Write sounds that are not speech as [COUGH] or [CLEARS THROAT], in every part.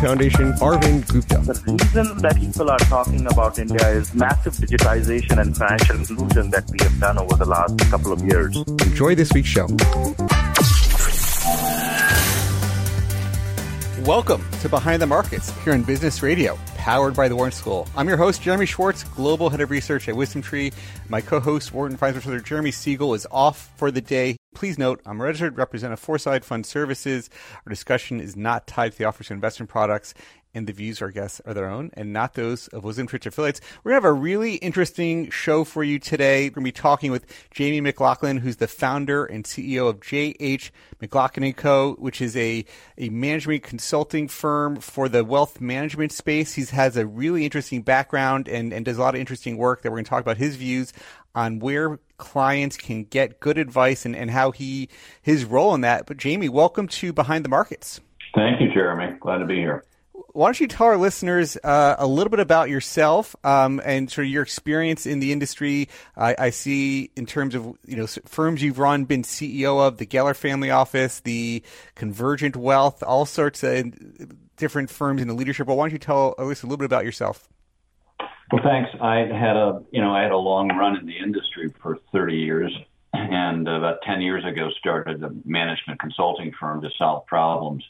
Foundation, Arvind Gupta. The reason that people are talking about India is massive digitization and financial inclusion that we have done over the last couple of years. Enjoy this week's show. Welcome to Behind the Markets here on Business Radio, powered by the Wharton School. I'm your host, Jeremy Schwartz, Global Head of Research at Wisdom Tree. My co-host, Wharton Finance Professor Jeremy Siegel, is off for the day. Please note, I'm a registered representative of Foreside Fund Services. Our discussion is not tied to the offers of investment products and the views our guests are their own and not those of Wisdom Tree affiliates. We're going to have a really interesting show for you today. We're going to be talking with Jamie McLaughlin, who's the founder and CEO of J.H. McLaughlin & Co., which is a, a management consulting firm for the wealth management space. He has a really interesting background and, and does a lot of interesting work that we're going to talk about his views on where clients can get good advice and, and how he his role in that. But Jamie, welcome to Behind the Markets. Thank you, Jeremy. Glad to be here why don't you tell our listeners uh, a little bit about yourself um, and sort of your experience in the industry? I, I, see in terms of you know firms you've run, been CEO of the Geller Family Office, the Convergent Wealth, all sorts of different firms in the leadership. But why don't you tell at least a little bit about yourself? Well, thanks. I had a you know I had a long run in the industry for 30 years, and about 10 years ago started a management consulting firm to solve problems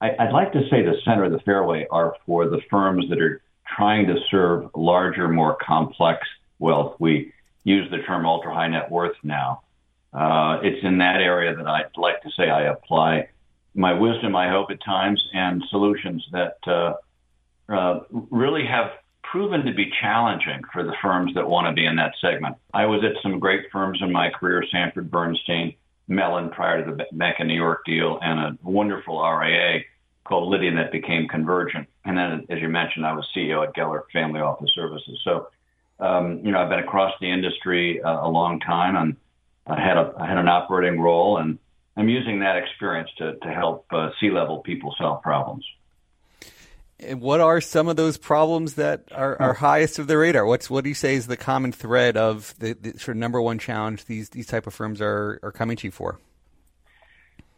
I, would like to say the center of the fairway are for the firms that are trying to serve larger, more complex wealth. We use the term ultra high net worth now. Uh, it's in that area that I'd like to say I apply my wisdom, I hope, at times, and solutions that uh, uh, really have proven to be challenging for the firms that want to be in that segment. I was at some great firms in my career, Sanford Bernstein, Mellon prior to the Bank of New York deal, and a wonderful RIA called Lydian that became Convergent. And then, as you mentioned, I was CEO at Geller Family Office Services. So, um, you know, I've been across the industry uh, a long time, and I had a I had an operating role, and I'm using that experience to to help uh, C-level people solve problems. And what are some of those problems that are, are highest of the radar? What's what do you say is the common thread of the, the sort of number one challenge these these type of firms are are coming to you for?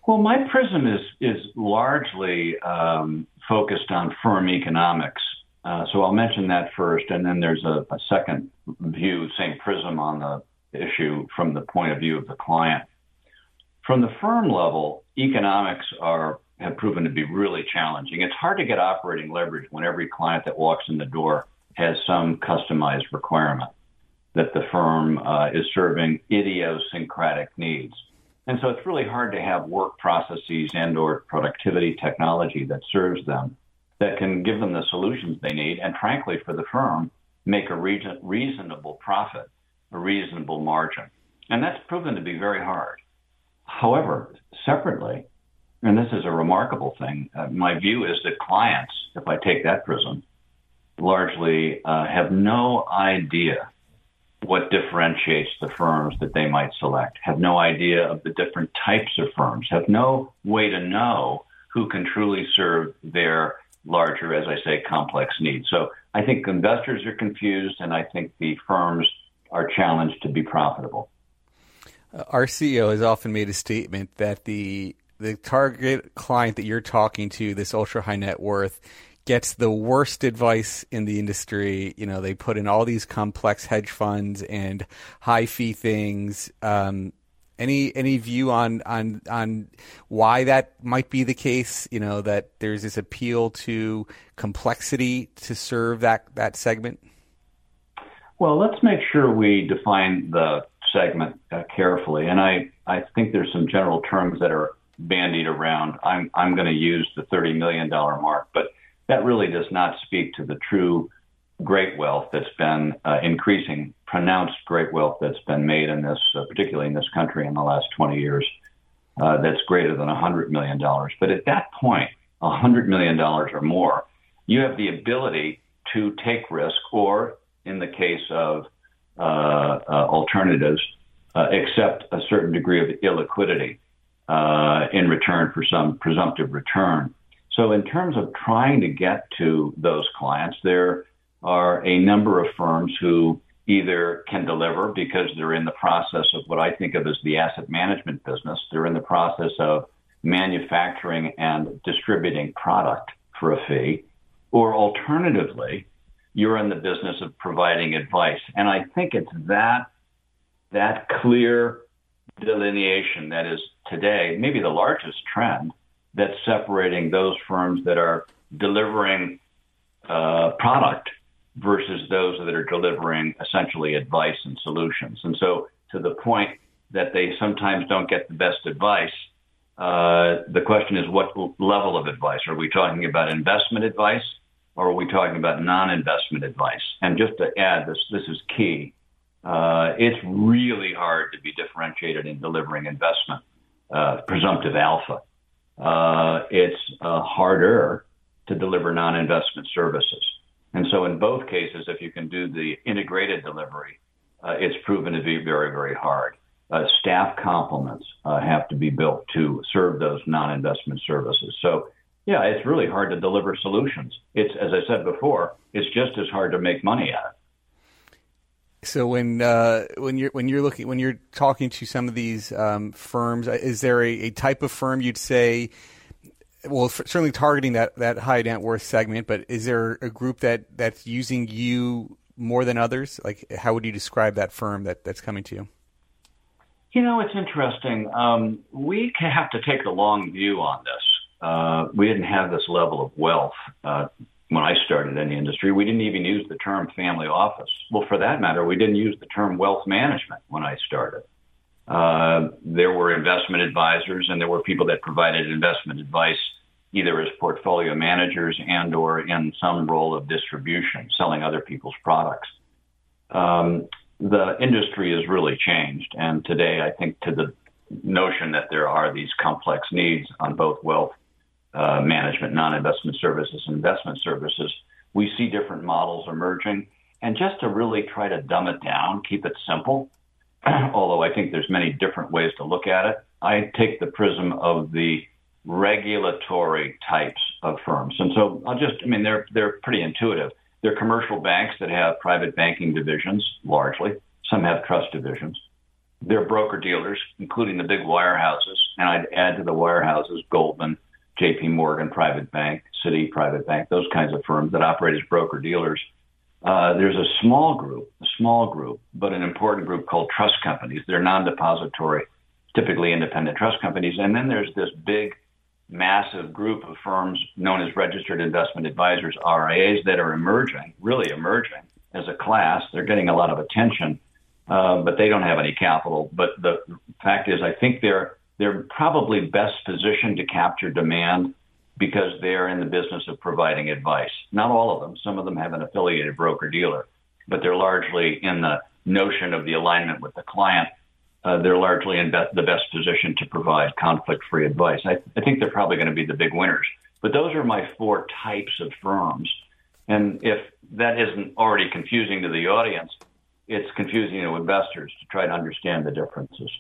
Well, my prism is is largely um, focused on firm economics. Uh, so I'll mention that first, and then there's a, a, second view, same prism on the issue from the point of view of the client. From the firm level, economics are have proven to be really challenging. It's hard to get operating leverage when every client that walks in the door has some customized requirement that the firm uh, is serving idiosyncratic needs. And so it's really hard to have work processes and or productivity technology that serves them that can give them the solutions they need and frankly for the firm make a reason, reasonable profit, a reasonable margin. And that's proven to be very hard. However, separately, and this is a remarkable thing, uh, my view is that clients, if I take that prism, largely uh, have no idea what differentiates the firms that they might select, have no idea of the different types of firms, have no way to know who can truly serve their larger, as I say, complex needs. So I think investors are confused, and I think the firms are challenged to be profitable. Uh, our CEO has often made a statement that the the target client that you're talking to, this ultra high net worth, gets the worst advice in the industry. You know, they put in all these complex hedge funds and high fee things. Um, any any view on on on why that might be the case? You know, that there's this appeal to complexity to serve that that segment. Well, let's make sure we define the segment uh, carefully, and I I think there's some general terms that are bandied around. I'm I'm going to use the thirty million dollar mark, but that really does not speak to the true great wealth that's been uh, increasing, pronounced great wealth that's been made in this, uh, particularly in this country in the last 20 years, uh, that's greater than $100 million. But at that point, $100 million or more, you have the ability to take risk, or in the case of uh, uh, alternatives, uh, accept a certain degree of illiquidity Uh, in return for some presumptive return. So, in terms of trying to get to those clients, there are a number of firms who either can deliver because they're in the process of what I think of as the asset management business. They're in the process of manufacturing and distributing product for a fee, or alternatively, you're in the business of providing advice. And I think it's that that clear delineation that is today maybe the largest trend that's separating those firms that are delivering uh, product versus those that are delivering essentially advice and solutions. And so, to the point that they sometimes don't get the best advice, uh, the question is what level of advice? Are we talking about investment advice or are we talking about non investment advice? And just to add, this, this is key. Uh, it's really hard to be differentiated in delivering investment, uh, presumptive alpha. Uh, it's uh, harder to deliver non investment services. And so, in both cases, if you can do the integrated delivery, uh, it's proven to be very, very hard. Uh, staff complements uh, have to be built to serve those non-investment services. So, yeah, it's really hard to deliver solutions. It's, as I said before, it's just as hard to make money at it. So when uh, when you're when you're looking when you're talking to some of these um, firms, uh, is there a, a, type of firm you'd say well, certainly targeting that, that high net worth segment, but is there a group that, that's using you more than others? Like, how would you describe that firm that, that's coming to you? You know, it's interesting. Um, we have to take the long view on this. Uh, we didn't have this level of wealth uh, when I started in the industry. We didn't even use the term family office. Well, for that matter, we didn't use the term wealth management when I started. Uh, there were investment advisors and there were people that provided investment advice either as portfolio managers and or in some role of distribution, selling other people's products. Um, the industry has really changed. And today, I think to the notion that there are these complex needs on both wealth uh, management, non-investment services, investment services, we see different models emerging. And just to really try to dumb it down, keep it simple, [CLEARS THROAT] although I think there's many different ways to look at it. I take the prism of the regulatory types of firms. And so I'll just, I mean, they're, they're pretty intuitive. They're commercial banks that have private banking divisions, largely. Some have trust divisions. They're broker dealers, including the big wirehouses. And I'd add to the wirehouses Goldman, JP Morgan Private Bank, Citi Private Bank, those kinds of firms that operate as broker dealers. Uh, there's a small group, a small group, but an important group called trust companies. They're non-depository, typically independent trust companies. And then there's this big, massive group of firms known as registered investment advisors, RIAs, that are emerging, really emerging as a class. They're getting a lot of attention, uh, but they don't have any capital. But the fact is, I think they're they're probably best positioned to capture demand because they're in the business of providing advice. Not all of them. Some of them have an affiliated broker dealer, but they're largely in the notion of the alignment with the client. Uh, they're largely in be- the best position to provide conflict free advice. I, I think they're probably going to be the big winners. But those are my four types of firms. And if that isn't already confusing to the audience, it's confusing to investors to try to understand the differences.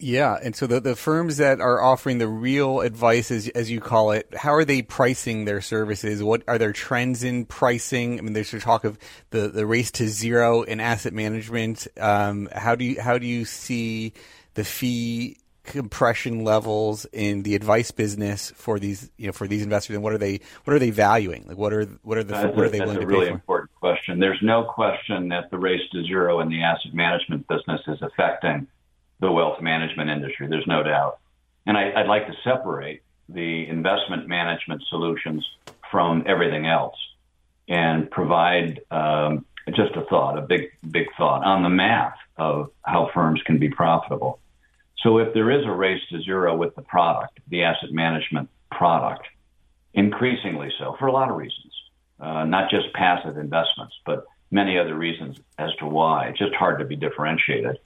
Yeah, and so the the firms that are offering the real advice, as, as you call it, how are they pricing their services? What are there trends in pricing? I mean, there's talk of the, the race to zero in asset management. Um, how do you how do you see the fee compression levels in the advice business for these you know for these investors, and what are they what are they valuing? Like what are what are the that's what are they willing to really pay for? important question. There's no question that the race to zero in the asset management business is affecting the wealth management industry. There's no doubt. And I, would like to separate the investment management solutions from everything else and provide um, just a thought, a big, big thought on the math of how firms can be profitable. So if there is a race to zero with the product, the asset management product, increasingly so for a lot of reasons. uh, not just passive investments, but many other reasons as to why. It's just hard to be differentiated.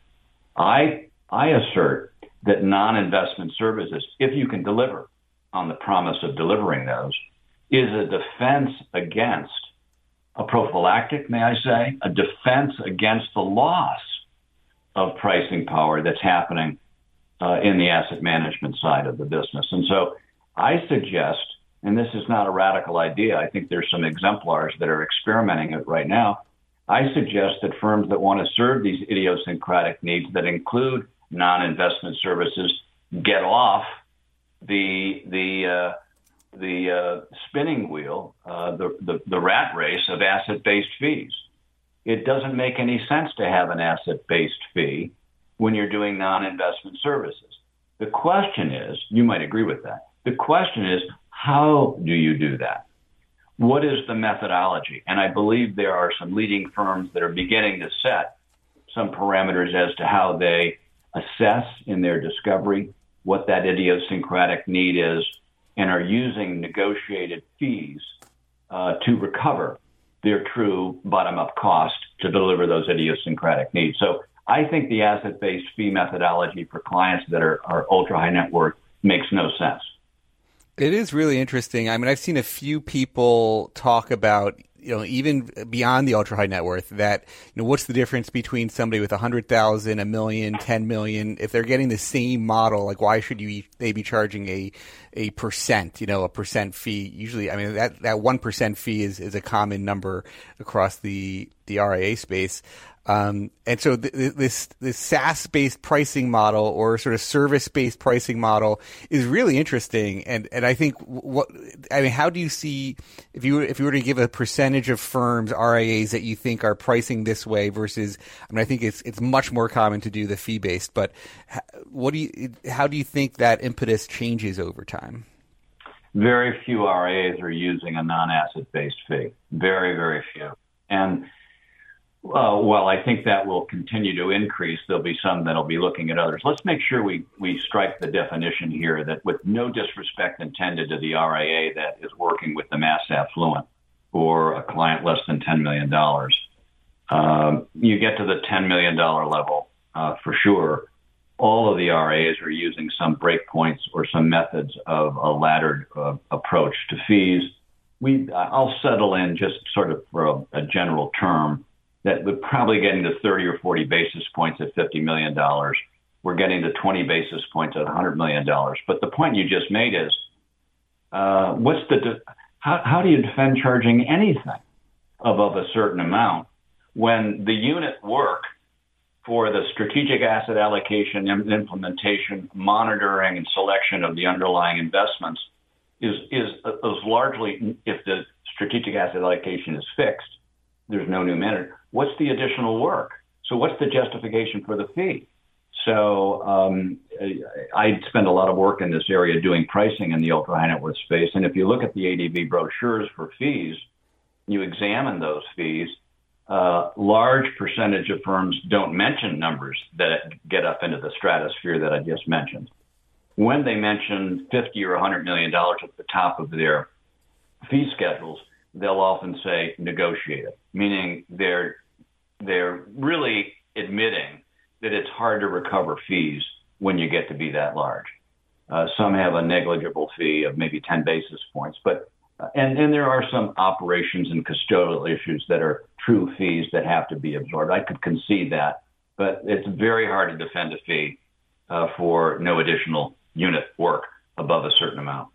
I I assert that non-investment services, if you can deliver on the promise of delivering those, is a defense against a prophylactic, may I say, a defense against the loss of pricing power that's happening uh, in the asset management side of the business. And so I suggest, and this is not a radical idea, I think there's some exemplars that are experimenting it right now. I suggest that firms that want to serve these idiosyncratic needs that include non-investment services get off the the uh, the uh, spinning wheel, uh, the, the the rat race of asset-based fees. It doesn't make any sense to have an asset-based fee when you're doing non-investment services. The question is, you might agree with that. The question is, how do you do that? What is the methodology? And I believe there are some leading firms that are beginning to set some parameters as to how they assess in their discovery what that idiosyncratic need is and are using negotiated fees uh, to recover their true bottom up cost to deliver those idiosyncratic needs. So I think the asset based fee methodology for clients that are, are ultra high net worth makes no sense. It is really interesting. I mean, I've seen a few people talk about you know, even beyond the ultra high net worth, that you know, what's the difference between somebody with a hundred thousand, a million, ten million? If they're getting the same model, like why should you they be charging a a percent, you know, a percent fee? Usually, I mean that that one percent fee is is a common number across the the RIA space. Um, and so th- this this SaaS based pricing model or sort of service based pricing model is really interesting. And and I think what I mean, how do you see if you if you were to give a percentage of firms RIAs that you think are pricing this way versus I mean I think it's it's much more common to do the fee based. But what do you how do you think that impetus changes over time? Very few RIAs are using a non asset based fee. Very very few. And well, I think that will continue to increase. There'll be some that'll be looking at others. Let's make sure we, we strike the definition here that with no disrespect intended to the RIA that is working with the mass affluent or a client less than $10 million, um, you get to the $10 million level uh, for sure. All of the RIAs are using some breakpoints or some methods of a laddered uh, approach to fees. We, I'll settle in just sort of for a, a general term that we're probably getting to 30 or 40 basis points at $50 million. We're getting to 20 basis points at $100 million. But the point you just made is, uh, what's the de- how, how do you defend charging anything above a certain amount when the unit work for the strategic asset allocation and implementation, monitoring, and selection of the underlying investments is is is largely if the strategic asset allocation is fixed, there's no new manager what's the additional work? So what's the justification for the fee? So um, I spend a lot of work in this area doing pricing in the ultra high net worth space. And if you look at the ADV brochures for fees, you examine those fees. Uh, large percentage of firms don't mention numbers that get up into the stratosphere that I just mentioned. When they mention 50 or 100 million dollars at the top of their fee schedules, they'll often say negotiate it, meaning they're they're really admitting that it's hard to recover fees when you get to be that large. Uh, some have a negligible fee of maybe 10 basis points, but uh, and, and there are some operations and custodial issues that are true fees that have to be absorbed. I could concede that, but it's very hard to defend a fee uh, for no additional unit work above a certain amount.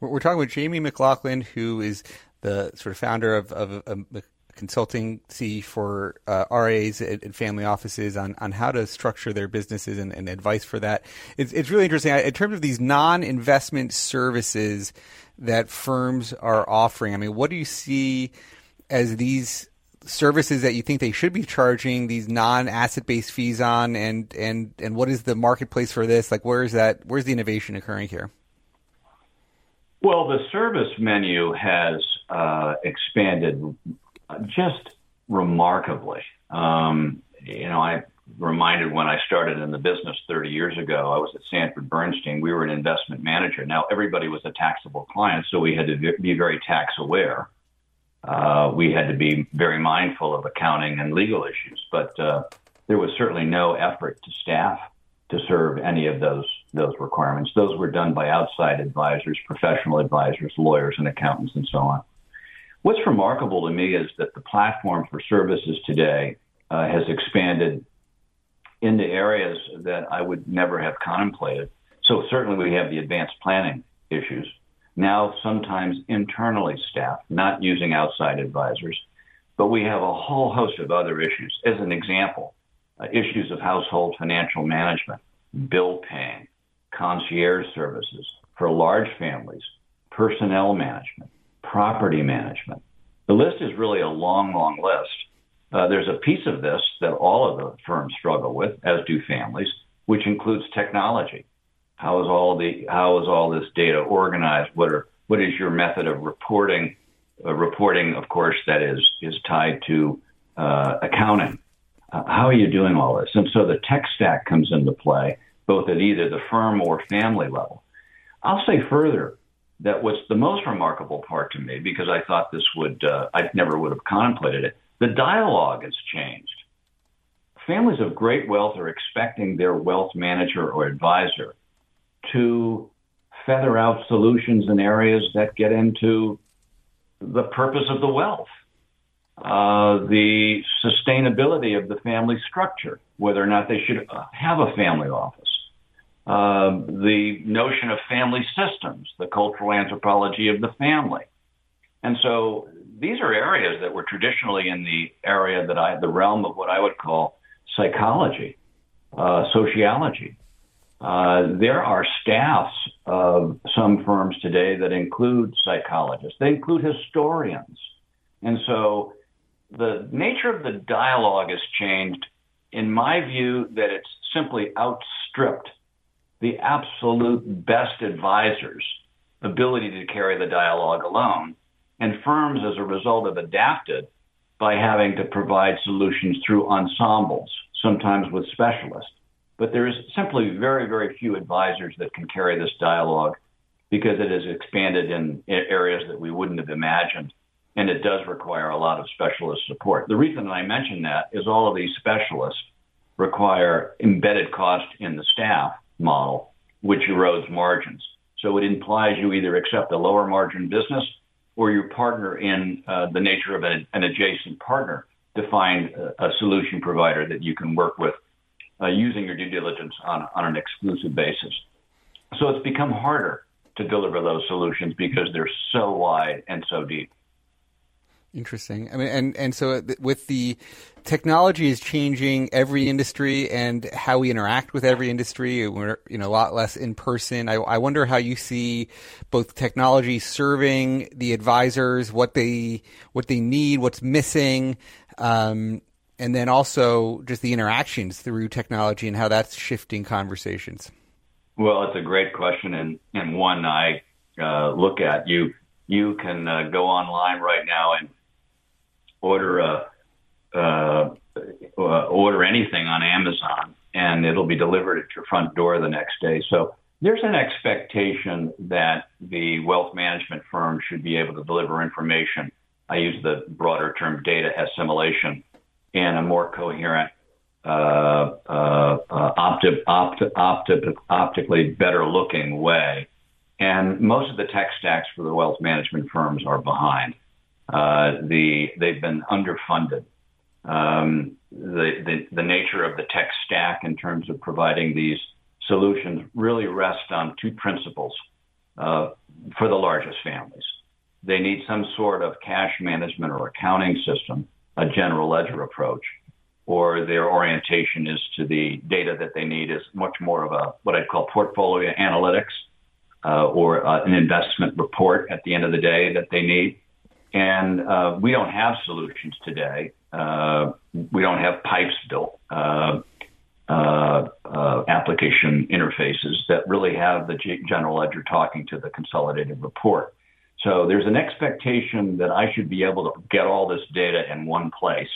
We're talking with Jamie McLaughlin, who is the sort of founder of, of, of consultancy for uh, RAs and family offices on, on how to structure their businesses and, and advice for that. It's, it's really interesting. In terms of these non investment services that firms are offering, I mean, what do you see as these services that you think they should be charging these non asset based fees on and, and, and what is the marketplace for this? Like, where is that, where's the innovation occurring here? Well, the service menu has uh, expanded just remarkably. Um, you know, I reminded when I started in the business 30 years ago, I was at Sanford Bernstein. We were an investment manager. Now everybody was a taxable client, so we had to be very tax aware. Uh, we had to be very mindful of accounting and legal issues, but uh, there was certainly no effort to staff to serve any of those those requirements. Those were done by outside advisors, professional advisors, lawyers, and accountants, and so on. What's remarkable to me is that the platform for services today uh, has expanded into areas that I would never have contemplated. So certainly we have the advanced planning issues. Now sometimes internally staffed, not using outside advisors, but we have a whole host of other issues. As an example, uh, issues of household financial management, bill paying, concierge services for large families, personnel management, property management. The list is really a long, long list. Uh, there's a piece of this that all of the firms struggle with, as do families, which includes technology. How is all the how is all this data organized? What are what is your method of reporting? Uh, reporting, of course, that is is tied to uh, accounting. Uh, how are you doing all this? And so the tech stack comes into play, both at either the firm or family level. I'll say further that what's the most remarkable part to me, because I thought this would, uh, I never would have contemplated it, the dialogue has changed. Families of great wealth are expecting their wealth manager or advisor to feather out solutions in areas that get into the purpose of the wealth, uh, the sustainability of the family structure, whether or not they should have a family office, uh, the notion of family systems, the cultural anthropology of the family. And so these are areas that were traditionally in the area that I, the realm of what I would call psychology, uh, sociology. Uh, there are staffs of some firms today that include psychologists. They include historians. And so the nature of the dialogue has changed, in my view, that it's simply outstripped the absolute best advisors' ability to carry the dialogue alone. And firms, as a result, have adapted by having to provide solutions through ensembles, sometimes with specialists. But there is simply very, very few advisors that can carry this dialogue because it has expanded in areas that we wouldn't have imagined. And it does require a lot of specialist support. The reason I mention that is all of these specialists require embedded cost in the staff model, which erodes margins. So it implies you either accept a lower margin business or you partner in uh, the nature of an, an, adjacent partner to find a, a, solution provider that you can work with uh, using your due diligence on, on an exclusive basis. So it's become harder to deliver those solutions because they're so wide and so deep. Interesting. I mean, and and so with the technology is changing every industry and how we interact with every industry. We're you know a lot less in person. I, I wonder how you see both technology serving the advisors, what they what they need, what's missing, um, and then also just the interactions through technology and how that's shifting conversations. Well, it's a great question and and one I uh, look at. You you can uh, go online right now and order a uh, uh, order anything on Amazon, and it'll be delivered at your front door the next day. So there's an expectation that the wealth management firm should be able to deliver information. I use the broader term data assimilation in a more coherent, uh, uh, uh, opti- opti- opti- optically better looking way. And most of the tech stacks for the wealth management firms are behind. Uh, the they've been underfunded. Um, the, the the nature of the tech stack in terms of providing these solutions really rests on two principles uh, for the largest families. They need some sort of cash management or accounting system, a general ledger approach, or their orientation is to the data that they need is much more of a what I'd call portfolio analytics uh, or uh, an investment report at the end of the day that they need. And uh, we don't have solutions today. Uh, we don't have pipes built, uh, uh, uh application interfaces that really have the general ledger talking to the consolidated report. So there's an expectation that I should be able to get all this data in one place.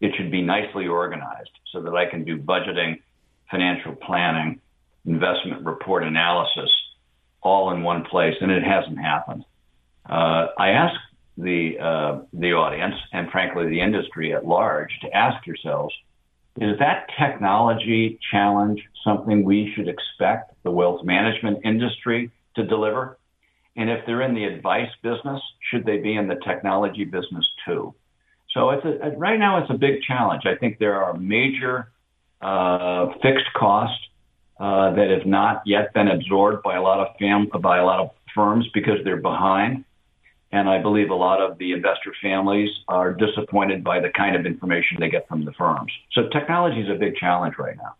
It should be nicely organized so that I can do budgeting, financial planning, investment report analysis all in one place, and it hasn't happened. Uh, I ask the uh, the audience and frankly the industry at large to ask yourselves: Is that technology challenge something we should expect the wealth management industry to deliver? And if they're in the advice business, should they be in the technology business too? So it's a, right now it's a big challenge. I think there are major uh, fixed costs uh, that have not yet been absorbed by a lot of fam- by a lot of firms because they're behind. And I believe a lot of the investor families are disappointed by the kind of information they get from the firms. So technology is a big challenge right now.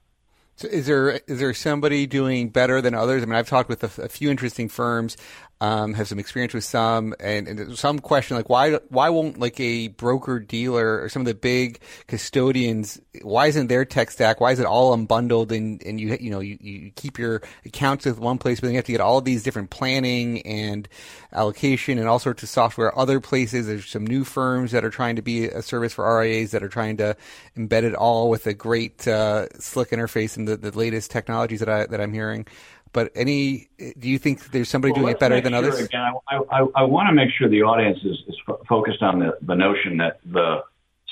So is there is there somebody doing better than others? I mean, I've talked with a, a few interesting firms um, have some experience with some, and, and some question like why why won't like a broker dealer or some of the big custodians why isn't their tech stack why is it all unbundled and, and you you know you, you keep your accounts with one place but then you have to get all these different planning and allocation and all sorts of software other places there's some new firms that are trying to be a service for RIAs that are trying to embed it all with a great uh, slick interface and the, the latest technologies that I that I'm hearing. But any, do you think there's somebody well, doing it better than sure, others? Again, I, I, I want to make sure the audience is, is f- focused on the, the notion that the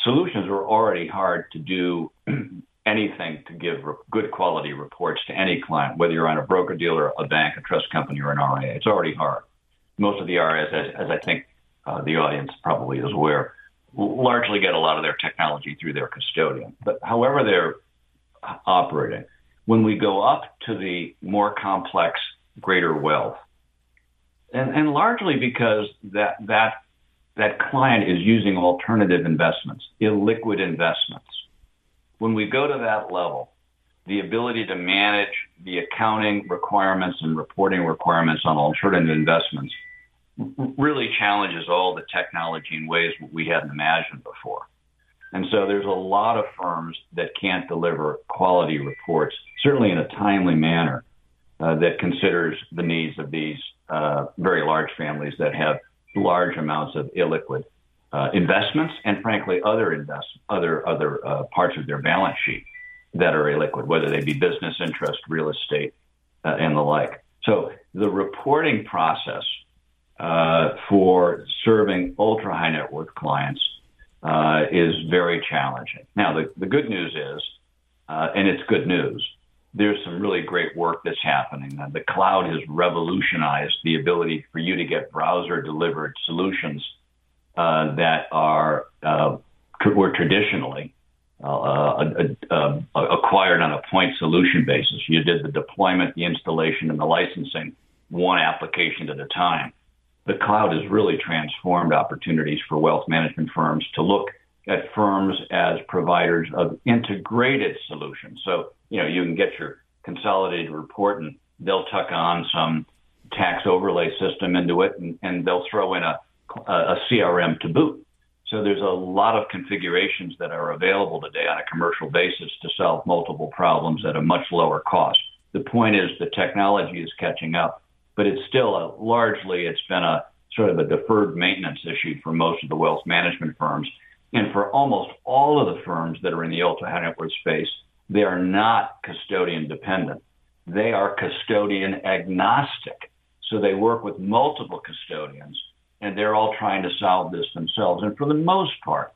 solutions are already hard to do [CLEARS THROAT] anything to give re- good quality reports to any client, whether you're on a broker dealer, a bank, a trust company, or an RIA. It's already hard. Most of the RIAs, as, as I think uh, the audience probably is aware, largely get a lot of their technology through their custodian. But however they're operating, when we go up to the more complex, greater wealth, and, and largely because that that that client is using alternative investments, illiquid investments. When we go to that level, the ability to manage the accounting requirements and reporting requirements on alternative investments really challenges all the technology in ways we hadn't imagined before. And so there's a lot of firms that can't deliver quality reports, certainly in a timely manner, uh, that considers the needs of these uh, very large families that have large amounts of illiquid uh, investments and, frankly, other invest other other uh, parts of their balance sheet that are illiquid, whether they be business interest, real estate, uh, and the like. So the reporting process uh, for serving ultra high net worth clients uh, is very challenging. Now, the, the good news is, uh, and it's good news, there's some really great work that's happening. The cloud has revolutionized the ability for you to get browser delivered solutions uh, that are uh, were traditionally uh, acquired on a point solution basis. You did the deployment, the installation, and the licensing one application at a time the cloud has really transformed opportunities for wealth management firms to look at firms as providers of integrated solutions. So, you know, you can get your consolidated report and they'll tuck on some tax overlay system into it and, and they'll throw in a, a CRM to boot. So there's a lot of configurations that are available today on a commercial basis to solve multiple problems at a much lower cost. The point is the technology is catching up but it's still a, largely it's been a sort of a deferred maintenance issue for most of the wealth management firms. And for almost all of the firms that are in the ultra high net worth space, they are not custodian dependent. They are custodian agnostic. So they work with multiple custodians and they're all trying to solve this themselves. And for the most part,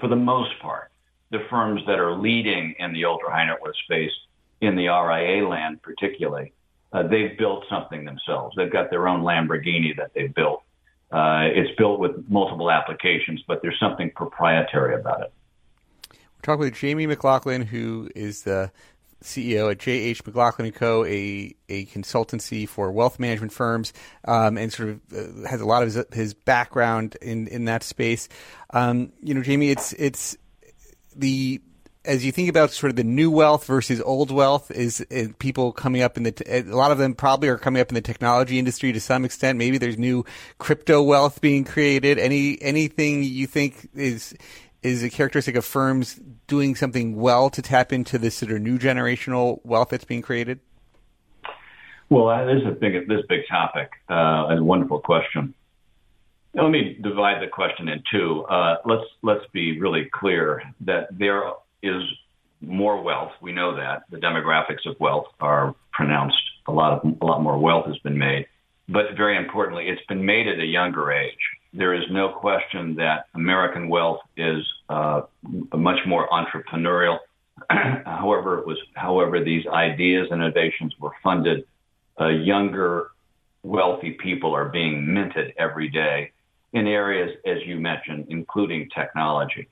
for the most part, the firms that are leading in the ultra high net worth space in the RIA land particularly uh, they've built something themselves. They've got their own Lamborghini that they've built. Uh, it's built with multiple applications, but there's something proprietary about it. We're talking with Jamie McLaughlin, who is the CEO at JH McLaughlin & Co., a, a consultancy for wealth management firms, um, and sort of uh, has a lot of his, his, background in, in that space. Um, you know, Jamie, it's it's the as you think about sort of the new wealth versus old wealth, is, is people coming up in the a lot of them probably are coming up in the technology industry to some extent. Maybe there's new crypto wealth being created. Any anything you think is is a characteristic of firms doing something well to tap into this sort of new generational wealth that's being created? Well, this is a big this big topic uh, and a wonderful question. Let me divide the question in two. Uh, let's let's be really clear that there is more wealth. We know that the demographics of wealth are pronounced. A lot of a lot more wealth has been made, but very importantly, it's been made at a younger age. there is no question that American wealth is uh, much more entrepreneurial. [CLEARS THROAT] however, it was however these ideas and innovations were funded. Uh, younger, wealthy people are being minted every day in areas, as you mentioned, including technology.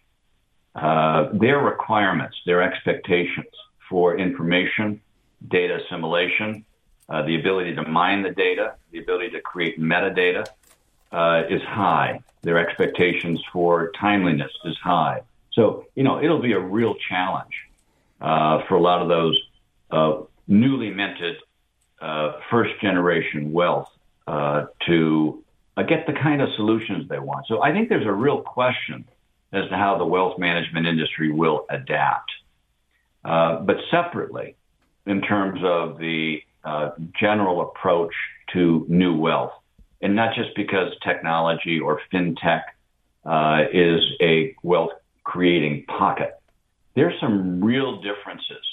Uh, their requirements, their expectations for information, data assimilation, uh, the ability to mine the data, the ability to create metadata uh, is high. Their expectations for timeliness is high. So, you know, it'll be a real challenge uh, for a lot of those uh, newly minted uh, first generation wealth uh, to get the kind of solutions they want. So I think there's a real question as to how the wealth management industry will adapt. but separately, in terms of the uh, general approach to new wealth. And not just because technology or fintech uh, is a wealth creating pocket. There's some real differences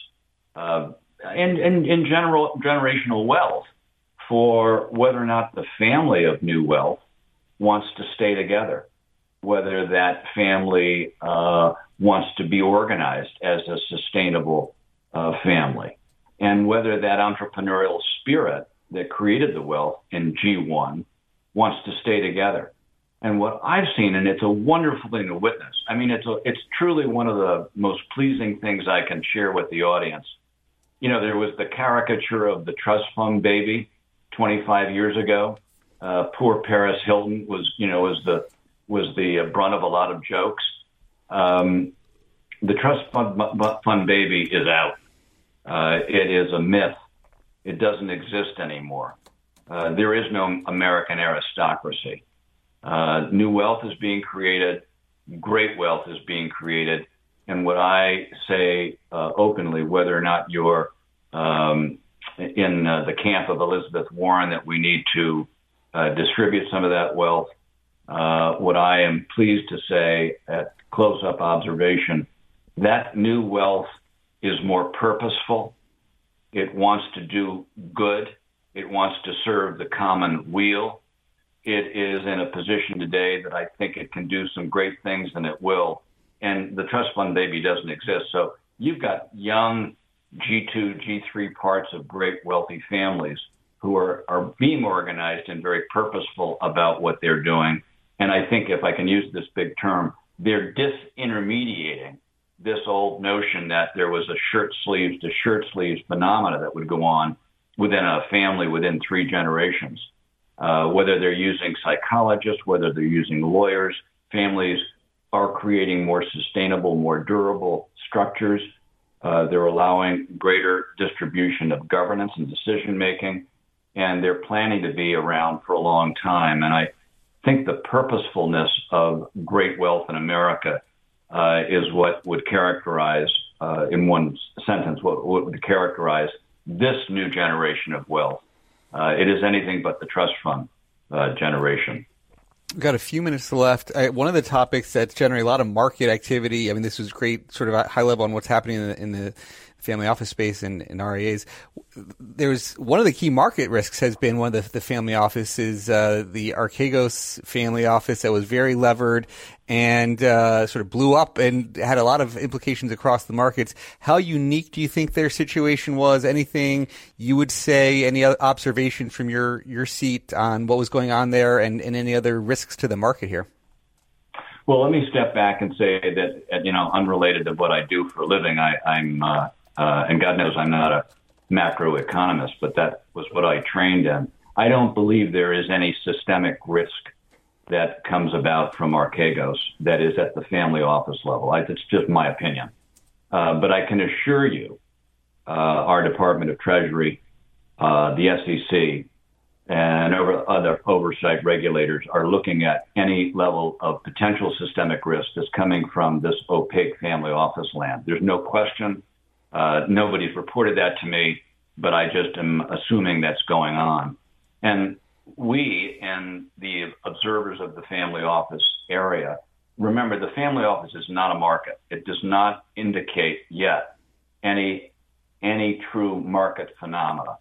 uh, in, in, in general generational wealth for whether or not the family of new wealth wants to stay together, whether that family uh, wants to be organized as a sustainable uh, family and whether that entrepreneurial spirit that created the wealth in G1 wants to stay together. And what I've seen, and it's a wonderful thing to witness. I mean, it's a, it's truly one of the most pleasing things I can share with the audience. You know, there was the caricature of the trust fund baby 25 years ago. Uh, poor Paris Hilton was, you know, was the was the brunt of a lot of jokes. Um, the trust fund, fund baby is out. Uh, it is a myth. It doesn't exist anymore. Uh, there is no American aristocracy. Uh, new wealth is being created. Great wealth is being created. And what I say uh, openly, whether or not you're um, in uh, the camp of Elizabeth Warren, that we need to uh, distribute some of that wealth, Uh, what I am pleased to say at close up observation, that new wealth is more purposeful. It wants to do good. It wants to serve the common weal. It is in a position today that I think it can do some great things and it will. And the trust fund baby doesn't exist. So you've got young G2, G3 parts of great wealthy families who are, are being organized and very purposeful about what they're doing. And I think if I can use this big term, they're disintermediating this old notion that there was a shirt sleeves to shirt sleeves phenomena that would go on within a family within three generations. Uh, whether they're using psychologists, whether they're using lawyers, families are creating more sustainable, more durable structures. Uh, they're allowing greater distribution of governance and decision making, and they're planning to be around for a long time. And I think the purposefulness of great wealth in America uh, is what would characterize, uh, in one sentence, what, what, would characterize this new generation of wealth. Uh, it is anything but the trust fund uh, generation. We've got a few minutes left. I, one of the topics that's generating a lot of market activity. I mean, this was great, sort of high level on what's happening in the, in the family office space and, and RIAs. There's one of the key market risks has been one of the, the family offices, uh, the Archegos family office that was very levered and uh, sort of blew up and had a lot of implications across the markets. How unique do you think their situation was? Anything you would say? Any observations from your your seat on what was going on there, and, and any other risks to the market here? Well, let me step back and say that you know, unrelated to what I do for a living, I, I'm uh, uh, and God knows I'm not a macroeconomist, but that was what I trained in. I don't believe there is any systemic risk that comes about from Archegos that is at the family office level. I, it's just my opinion. Uh, but I can assure you, uh, our Department of Treasury, uh, the SEC, and over other oversight regulators are looking at any level of potential systemic risk that's coming from this opaque family office land. There's no question uh, nobody's reported that to me, but I just am assuming that's going on. And we and the observers of the family office area, remember the family office is not a market. It does not indicate yet any any true market phenomena.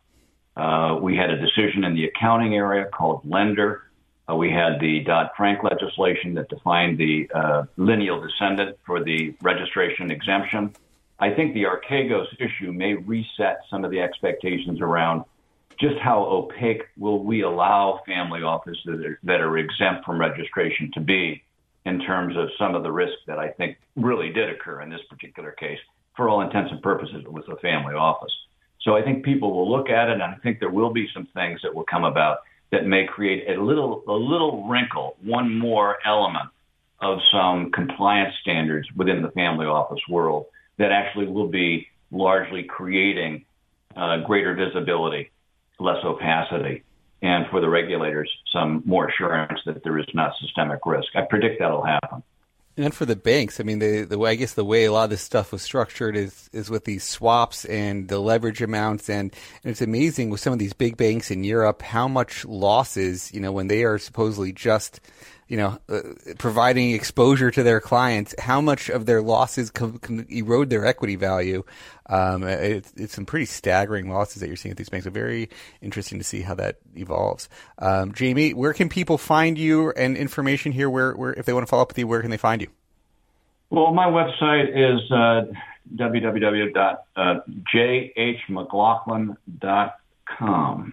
Uh, we had a decision in the accounting area called Lender Uh, we had the Dodd Frank legislation that defined the uh, lineal descendant for the registration exemption. I think the Archegos issue may reset some of the expectations around just how opaque will we allow family offices that are, that are exempt from registration to be in terms of some of the risks that I think really did occur in this particular case. For all intents and purposes, it was a family office. So I think people will look at it, and I think there will be some things that will come about that may create a little a little wrinkle, one more element of some compliance standards within the family office world that actually will be largely creating uh, greater visibility, less opacity, and for the regulators some more assurance that there is not systemic risk. I predict that'll happen. And for the banks, I mean, the, the I guess the way a lot of this stuff was structured is is with these swaps and the leverage amounts, and, and it's amazing with some of these big banks in Europe how much losses, you know, when they are supposedly just you know, uh, providing exposure to their clients, how much of their losses can, erode their equity value. Um, it, it's some pretty staggering losses that you're seeing at these banks. So very interesting to see how that evolves. Um, Jamie, where can people find you and information here? Where, where, if they want to follow up with you, where can they find you? Well, my website is uh, www.jhmclaughlin.com.